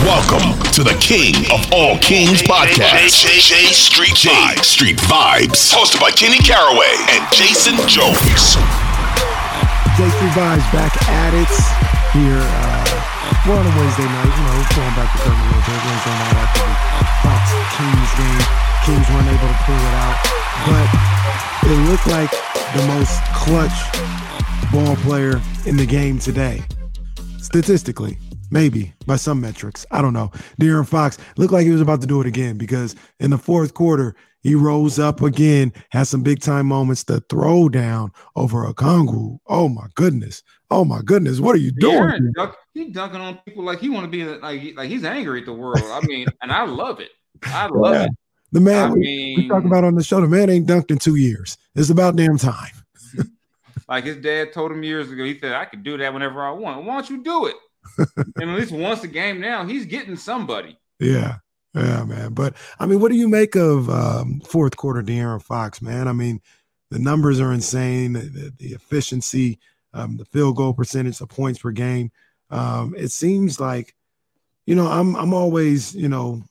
Welcome to the King of All Kings podcast. J, Street Vibes. Street Vibes. Hosted by Kenny Caraway and Jason Jones. J Street Vibes back at it here. Uh, well, on a Wednesday night, you know, going back to curtain a little bit. Wednesday night after the Hawks Kings game. Kings weren't able to pull it out, but it looked like the most clutch ball player in the game today, statistically. Maybe by some metrics. I don't know. De'Aaron Fox looked like he was about to do it again because in the fourth quarter, he rose up again, had some big time moments. The throw down over Okongwu. Oh my goodness. Oh my goodness. What are you doing? Dunk, he's dunking on people like he want to be like like he's angry at the world. I mean, and I love it. I love yeah. it. The man I we, mean, we talk about on the show, the man ain't dunked in two years. It's about damn time. like his dad told him years ago, he said, I can do that whenever I want. Why don't you do it? And at least once a game now, he's getting somebody. Yeah. Yeah, man. But I mean, what do you make of um, fourth quarter De'Aaron Fox, man? I mean, the numbers are insane. The, the efficiency, um, the field goal percentage, the points per game. Um, it seems like, you know, I'm I'm always, you know,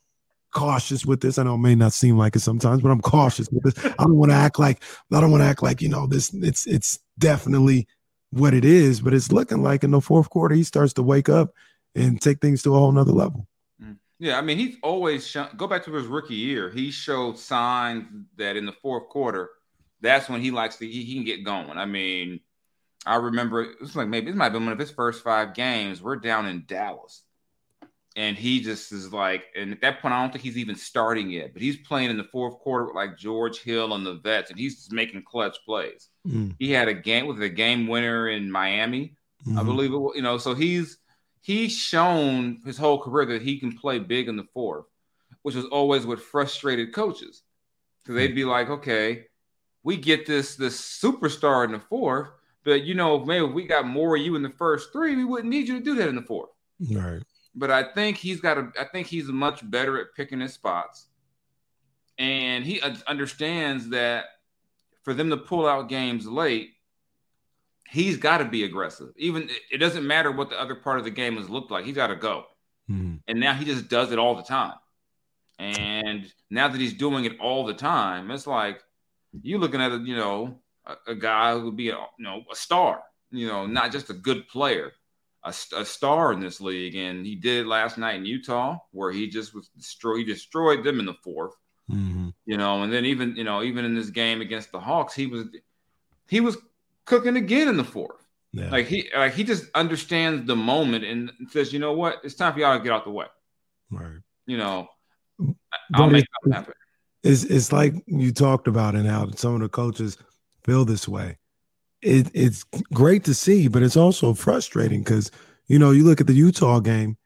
cautious with this. I know it may not seem like it sometimes, but I'm cautious with this. I don't want to act like I don't want to act like you know this. It's it's definitely what it is, but it's looking like in the fourth quarter he starts to wake up and take things to a whole nother level. Mm. Yeah, I mean he's always shown, go back to his rookie year. He showed signs that in the fourth quarter, that's when he likes to he, he can get going. I mean, I remember it was like maybe this might have been one of his first five games. We're down in Dallas and he just is like, and at that point, I don't think he's even starting yet, but he's playing in the fourth quarter with like George Hill and the vets, and he's just making clutch plays. Mm. He had a game with a game winner in Miami, mm-hmm. I believe it. Was, You know, so he's he's shown his whole career that he can play big in the fourth, which was always what frustrated coaches because they'd be like, okay, we get this this superstar in the fourth, but you know, maybe if we got more of you in the first three, we wouldn't need you to do that in the fourth. Right but I think he's got a. I think he's much better at picking his spots, and he understands that for them to pull out games late, he's got to be aggressive. Even it doesn't matter what the other part of the game has looked like. He's got to go, mm-hmm. and now he just does it all the time. And now that he's doing it all the time, it's like you're looking at a you know a, a guy who would be a you know a star, you know, not just a good player a, a, star in this league, and he did it last night in Utah, where he just was destroyed. He destroyed them in the 4th mm-hmm. you know. And then even you know, even in this game against the Hawks, he was he was cooking again in the fourth. Yeah. Like he like he just understands the moment and says, you know what, it's time for y'all to get out the way. Right. You know, I'll make that happen. It's it's like you talked about and how some of the coaches feel this way it, it's great to see, but it's also frustrating because you know you look at the Utah game,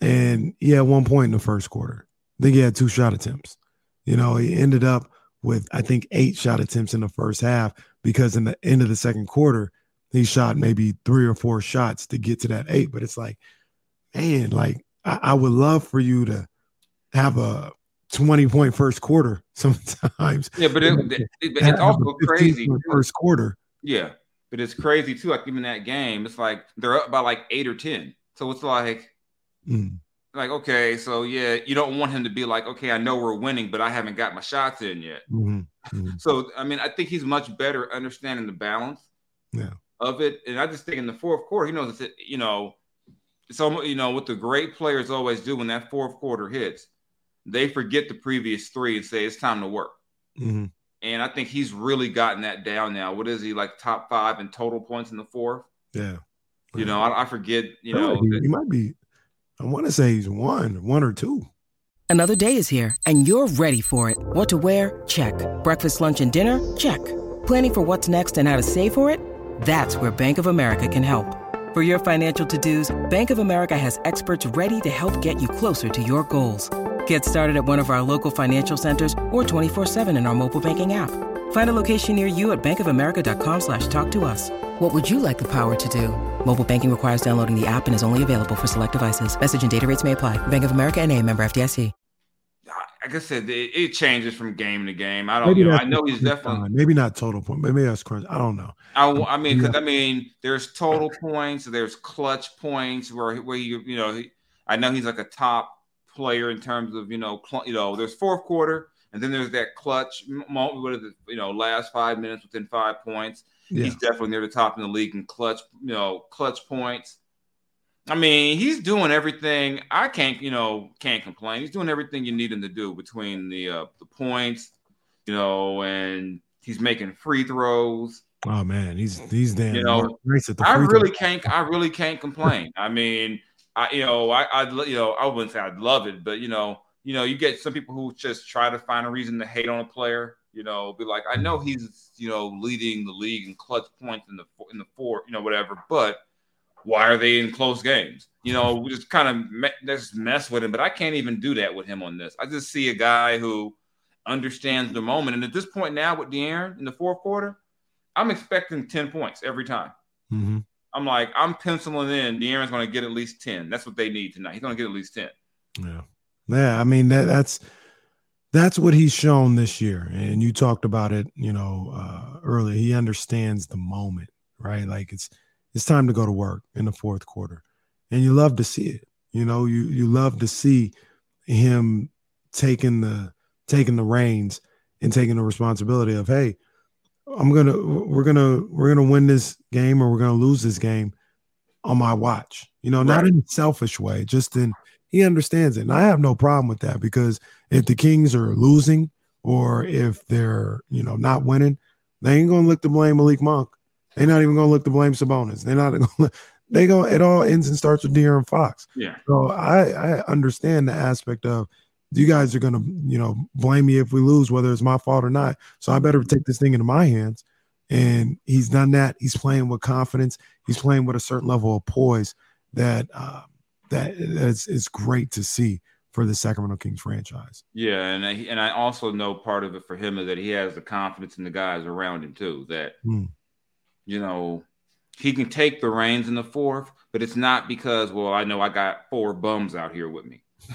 and he had one point in the first quarter. I think he had two shot attempts. You know, he ended up with I think eight shot attempts in the first half because in the end of the second quarter he shot maybe three or four shots to get to that eight. But it's like, man, like I, I would love for you to have a 20 point first quarter sometimes. Yeah, but, it, it, it's also crazy. First quarter. Yeah. But it's crazy too. Like even that game, it's like they're up by like eight or ten. So it's like, mm. like okay, so yeah, you don't want him to be like, okay, I know we're winning, but I haven't got my shots in yet. Mm-hmm. Mm-hmm. So I mean, I think he's much better understanding the balance yeah. of it. And I just think in the fourth quarter, he knows that you know so you know what the great players always do when that fourth quarter hits, they forget the previous three and say it's time to work. Mm-hmm. And I think he's really gotten that down now. What is he like top five in total points in the fourth? Yeah. You know, I, I forget. You know, he, that- he might be. I want to say he's one, one or two. Another day is here, and you're ready for it. What to wear? Check. Breakfast, lunch, and dinner? Check. Planning for what's next and how to save for it? That's where Bank of America can help. For your financial to-dos, Bank of America has experts ready to help get you closer to your goals. Get started at one of our local financial centers or 24-7 in our mobile banking app. Find a location near you at bankofamerica.com slash talk to us. What would you like the power to do? Mobile banking requires downloading the app and is only available for select devices. Message and data rates may apply. Bank of America and a member FDIC. like I said, it, it changes from game to game. I don't. Maybe You know, I know he's definitely. time. maybe not total point. Maybe that's crunch. I don't know. I, I mean, because Yeah. I mean, there's total points, there's clutch points where where you you know, I know he's like a top player in terms of you know, cl- you know, there's fourth quarter, and then there's that clutch moment, what is it, you know, last five minutes within five points. Yeah. He's definitely near the top in the league in clutch, you know, clutch points. I mean, he's doing everything. I can't, you know, can't complain. He's doing everything you need him to do between the uh, the points, you know, and he's making free throws. Oh man, he's he's damn You know, nice at the I really can't. I really can't complain. I mean, I you know, I I you know, I wouldn't say I'd love it, but you know, you know, you get some people who just try to find a reason to hate on a player. You know, be like, I know he's you know leading the league in clutch points in the in the four, you know, whatever, but why are they in close games? You know, we just kind of me- just mess with him, but I can't even do that with him on this. I just see a guy who understands the moment, and at this point now with De'Aaron in the fourth quarter, I'm expecting ten points every time. Mhm. I'm like, I'm penciling in. De'Aaron's going to get at least ten. That's what they need tonight. He's going to get at least ten. Yeah, yeah. I mean that that's that's what he's shown this year, and you talked about it, you know, uh, earlier. He understands the moment, right? Like it's it's time to go to work in the fourth quarter, and you love to see it. You know, you you love to see him taking the taking the reins and taking the responsibility of, hey, I'm gonna we're gonna we're gonna win this game or we're gonna lose this game on my watch. You know, not Right. in a selfish way, just in he understands it. And I have no problem with that because if the Kings are losing or if they're, you know, not winning, they ain't gonna look to blame Malik Monk. They're not even gonna look to blame Sabonis. They're not gonna they go it all ends and starts with De'Aaron Fox. Yeah. So I, I understand the aspect of you guys are gonna, you know, blame me if we lose, whether it's my fault or not. So I better take this thing into my hands. And he's done that. He's playing with confidence. He's playing with a certain level of poise that uh, that is is great to see for the Sacramento Kings franchise. Yeah, and I, and I also know part of it for him is that he has the confidence in the guys around him too. That Hmm. you know he can take the reins in the fourth, but it's not because well I know I got four bums out here with me.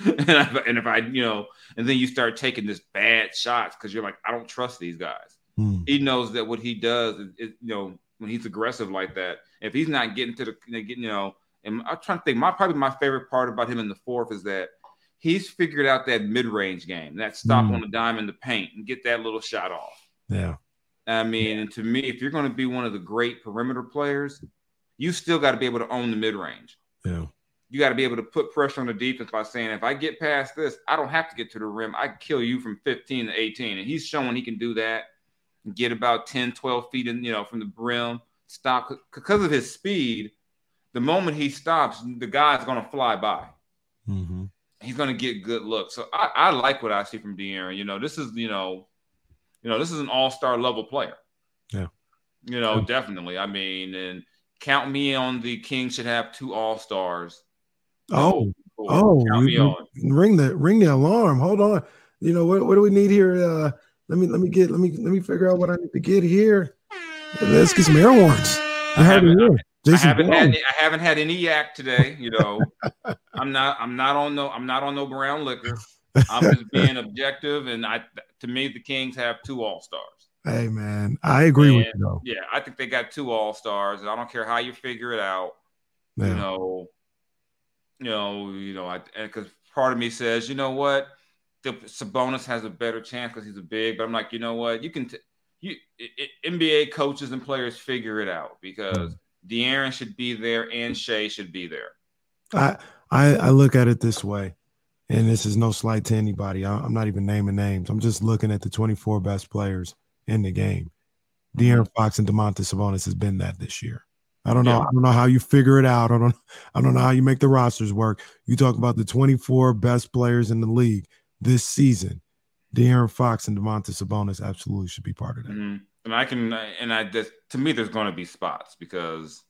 and, if, and if I you know, and then you start taking this bad shots because you're like I don't trust these guys. Hmm. he knows that what he does is, is, you know when he's aggressive like that if he's not getting to the you know, getting you know and i'm trying to think my probably my favorite part about him in the fourth is that he's figured out that mid-range game that stop Mm. on the dime in the paint and get that little shot off Yeah. i mean and to me if you're going to be one of the great perimeter players you still got to be able to own the mid-range Yeah. You got to be able to put pressure on the defense by saying if i get past this i don't have to get to the rim i can kill you from 15 to 18 and he's showing he can do that get about 10, 12 feet in, you know, from the brim, stop because of his speed. The moment he stops, the guy's going to fly by. hmm He's going to get good looks. So I, I like what I see from De'Aaron. You know, this is, you know, you know, this is an all-star level player. Yeah. You know, Yeah. definitely. I mean, and count me on the Kings should have two all-stars. Oh, oh, count you- ring the ring the alarm. Hold on. You know what? What do we need here? Uh, let me let me get let me let me figure out what I need to get here. Let's get some air horns. I it haven't-. I haven't had any, I haven't had any yak today. You know, I'm not I'm not on no I'm not on no brown liquor. I'm just being objective, and I to me the Kings have two all stars. Hey man, I agree with you though. Yeah, I think they got two all stars, and I don't care how you figure it out. Yeah. You know, you know, you know, I because part of me says, you know what, the Sabonis has a better chance because he's a big, but I'm like, you know what, you can. T- you i- i- NBA coaches and players figure it out because De'Aaron should be there and Shai should be there. I, I I look at it this way, and this is no slight to anybody. I, am not even naming names. I'm just looking at the 24 best players in the game. Mm-hmm. De'Aaron Fox and Domantas Sabonis has been that this year. I don't know. Yeah. I don't know how you figure it out. I don't. I don't know how you make the rosters work. You talk about the 24 best players in the league this season. De'Aaron Fox and Domantas Sabonis absolutely should be part of that. Mm-hmm. And I can, and I just to me, there's going to be spots because,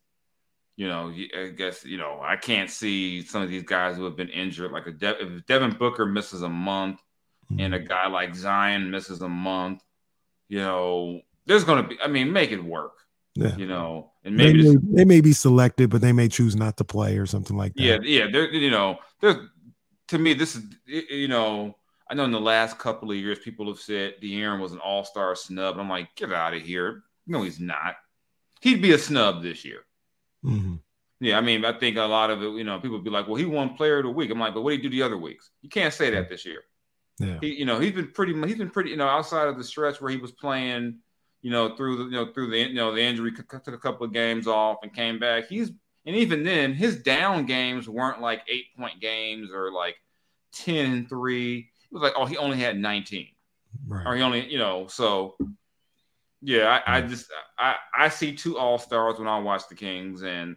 you know, I guess you know I can't see some of these guys who have been injured. Like a De- if Devin Booker misses a month, mm-hmm. and a guy like Zion misses a month, you know, there's going to be. I mean, make it work. Yeah. You know, and maybe they may, they may, be selected, but they may choose not to play or something like that. Yeah, yeah. They're you know, there's to me, this is you know, I know in the last couple of years, people have said De'Aaron was an All Star snub. I'm like, get out of here. No, he's not. He'd be a snub this year. Mm-hmm. Yeah, I mean, I think a lot of it, you know, people be like, well, he won Player of the Week. I'm like, but what did he do the other weeks? You can't say that this year. Yeah. He, you know, he's been pretty. He's been pretty. You know, outside of the stretch where he was playing, you know, through the, you know, through the, you know, the injury, took a couple of games off and came back. He's and even then, his down games weren't like eight point games or like 10 and 3. It was like, oh, he only had 19. Right. Or he only, you know, so yeah, I, I just I, I see two all stars when I watch the Kings and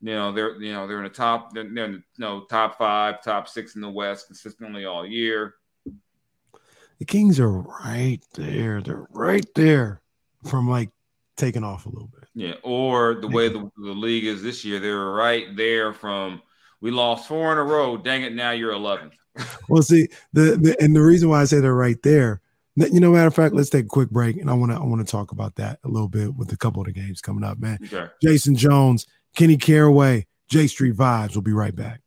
you know they're you know they're in the top they're, they're in the, you know, top five, top six in the West consistently all year. The Kings are right there. They're right there from like taking off a little bit. Yeah, or the way the, the league is this year, they're right there from we lost four in a row. Dang it, now you're 11th well, see the, the and the reason why I say they're right there. You know, matter of fact, let's take a quick break, and I want to I want to talk about that a little bit with a couple of the games coming up, man. Okay. Jason Jones, Kenny Caraway, J Street Vibes. We'll be right back.